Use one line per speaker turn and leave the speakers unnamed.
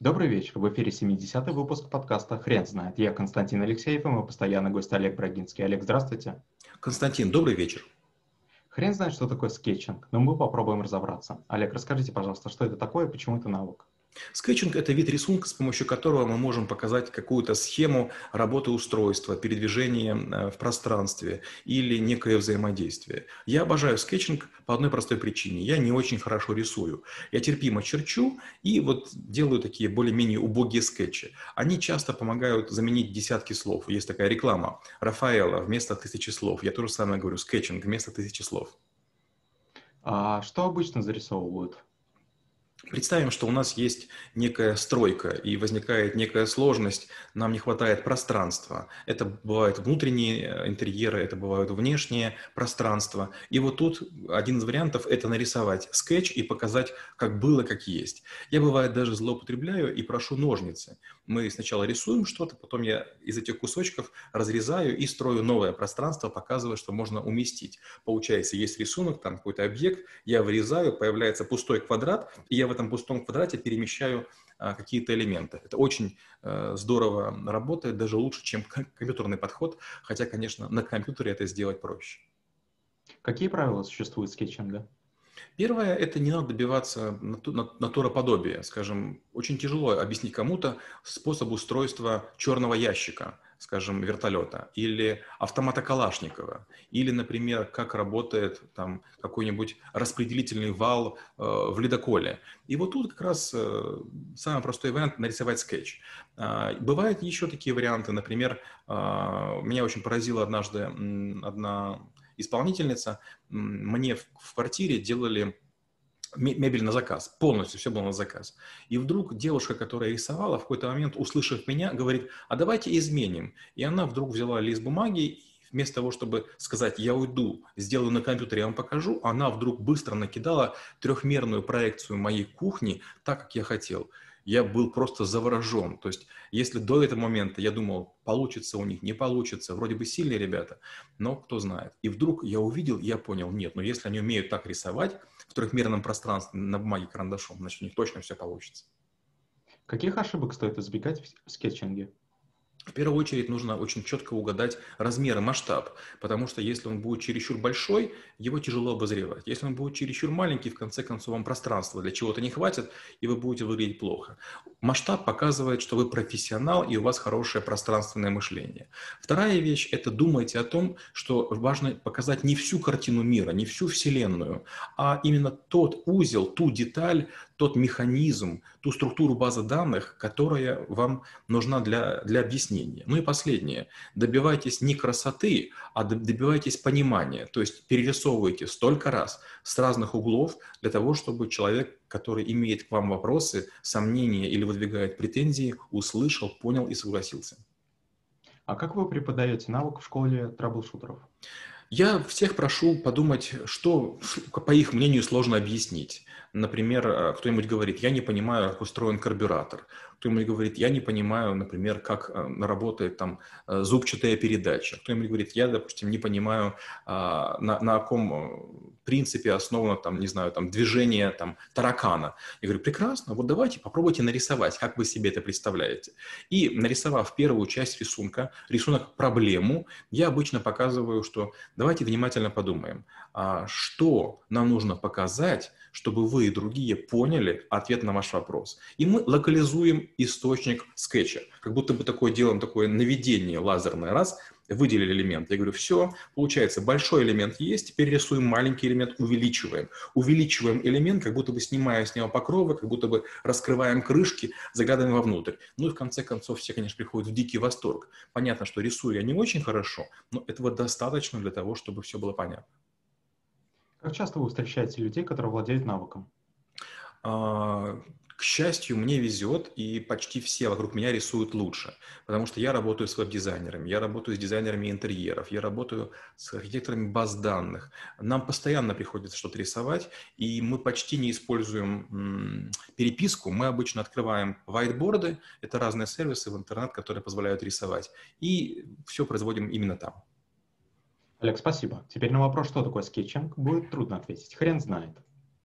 Добрый вечер. В эфире 70-й выпуск подкаста «Хрен знает». Я Константин Алексеев и мой постоянный гость Олег Брагинский. Олег, здравствуйте.
Константин, добрый вечер.
Хрен знает, что такое скетчинг, но мы попробуем разобраться. Олег, расскажите, пожалуйста, что это такое и почему это навык?
Скетчинг – это вид рисунка, с помощью которого мы можем показать какую-то схему работы устройства, передвижения э, в пространстве или некое взаимодействие. Я обожаю скетчинг по одной простой причине. Я не очень хорошо рисую. Я терпимо черчу и вот делаю такие более-менее убогие скетчи. Они часто помогают заменить десятки слов. Есть такая реклама. Рафаэла вместо тысячи слов. Я тоже самое говорю. Скетчинг вместо тысячи слов.
А что обычно зарисовывают?
Представим, что у нас есть некая стройка и возникает некая сложность, нам не хватает пространства. Это бывают внутренние э, интерьеры, это бывают внешние пространства. И вот тут один из вариантов – это нарисовать скетч и показать, как было, как есть. Я, бывает, даже злоупотребляю и прошу ножницы. Мы сначала рисуем что-то, потом я из этих кусочков разрезаю и строю новое пространство, показывая, что можно уместить. Получается, есть рисунок, там какой-то объект, я вырезаю, появляется пустой квадрат, и я этом пустом квадрате перемещаю а, какие-то элементы. Это очень э, здорово работает, даже лучше, чем компьютерный подход, хотя, конечно, на компьютере это сделать проще.
Какие правила существуют скетчинга?
Первое – это не надо добиваться натуроподобия. Скажем, очень тяжело объяснить кому-то способ устройства черного ящика, скажем, вертолета, или автомата Калашникова, или, например, как работает там какой-нибудь распределительный вал э, в ледоколе. И вот тут как раз э, самый простой вариант – нарисовать скетч. Э, бывают еще такие варианты, например, э, меня очень поразила однажды одна исполнительница, мне в, в квартире делали мебель на заказ, полностью все было на заказ. И вдруг девушка, которая рисовала, в какой-то момент, услышав меня, говорит, а давайте изменим. И она вдруг взяла лист бумаги и вместо того, чтобы сказать, я уйду, сделаю на компьютере, я вам покажу, она вдруг быстро накидала трехмерную проекцию моей кухни так, как я хотел я был просто заворожен. То есть, если до этого момента я думал, получится у них, не получится, вроде бы сильные ребята, но кто знает. И вдруг я увидел, я понял, нет, но если они умеют так рисовать в трехмерном пространстве на бумаге карандашом, значит, у них точно все получится.
Каких ошибок стоит избегать в скетчинге?
В первую очередь нужно очень четко угадать размер и масштаб, потому что если он будет чересчур большой, его тяжело обозревать. Если он будет чересчур маленький, в конце концов вам пространства для чего-то не хватит, и вы будете выглядеть плохо. Масштаб показывает, что вы профессионал и у вас хорошее пространственное мышление. Вторая вещь – это думайте о том, что важно показать не всю картину мира, не всю Вселенную, а именно тот узел, ту деталь, тот механизм, ту структуру базы данных, которая вам нужна для, для объяснения. Ну и последнее. Добивайтесь не красоты, а добивайтесь понимания. То есть перерисовывайте столько раз с разных углов для того, чтобы человек, который имеет к вам вопросы, сомнения или выдвигает претензии, услышал, понял и согласился.
А как вы преподаете навык в школе трэблшутеров?
Я всех прошу подумать, что, по их мнению, сложно объяснить. Например, э, кто-нибудь говорит, я не понимаю, как устроен карбюратор. Кто-нибудь говорит, я не понимаю, например, как э, работает там э, зубчатая передача. Кто-нибудь говорит, я, допустим, не понимаю, а, на, на каком принципе основано там, не знаю, там движение там таракана. Я говорю, прекрасно, вот давайте попробуйте нарисовать, как вы себе это представляете. И нарисовав первую часть рисунка, рисунок проблему, я обычно показываю, что давайте внимательно подумаем, а что нам нужно показать, чтобы вы и другие поняли ответ на ваш вопрос. И мы локализуем источник скетча, как будто бы такое делаем такое наведение лазерное, раз, выделили элемент. Я говорю, все, получается, большой элемент есть, теперь рисуем маленький элемент, увеличиваем. Увеличиваем элемент, как будто бы снимая с него покровы, как будто бы раскрываем крышки, заглядываем вовнутрь. Ну и в конце концов все, конечно, приходят в дикий восторг. Понятно, что рисую я не очень хорошо, но этого достаточно для того, чтобы все было понятно.
Как часто вы встречаете людей, которые владеют навыком?
А, к счастью, мне везет, и почти все вокруг меня рисуют лучше, потому что я работаю с веб-дизайнерами, я работаю с дизайнерами интерьеров, я работаю с архитекторами баз данных. Нам постоянно приходится что-то рисовать, и мы почти не используем переписку. Мы обычно открываем whiteboard, это разные сервисы в интернет, которые позволяют рисовать, и все производим именно там.
Олег, спасибо. Теперь на вопрос, что такое скетчинг, будет трудно ответить. Хрен знает.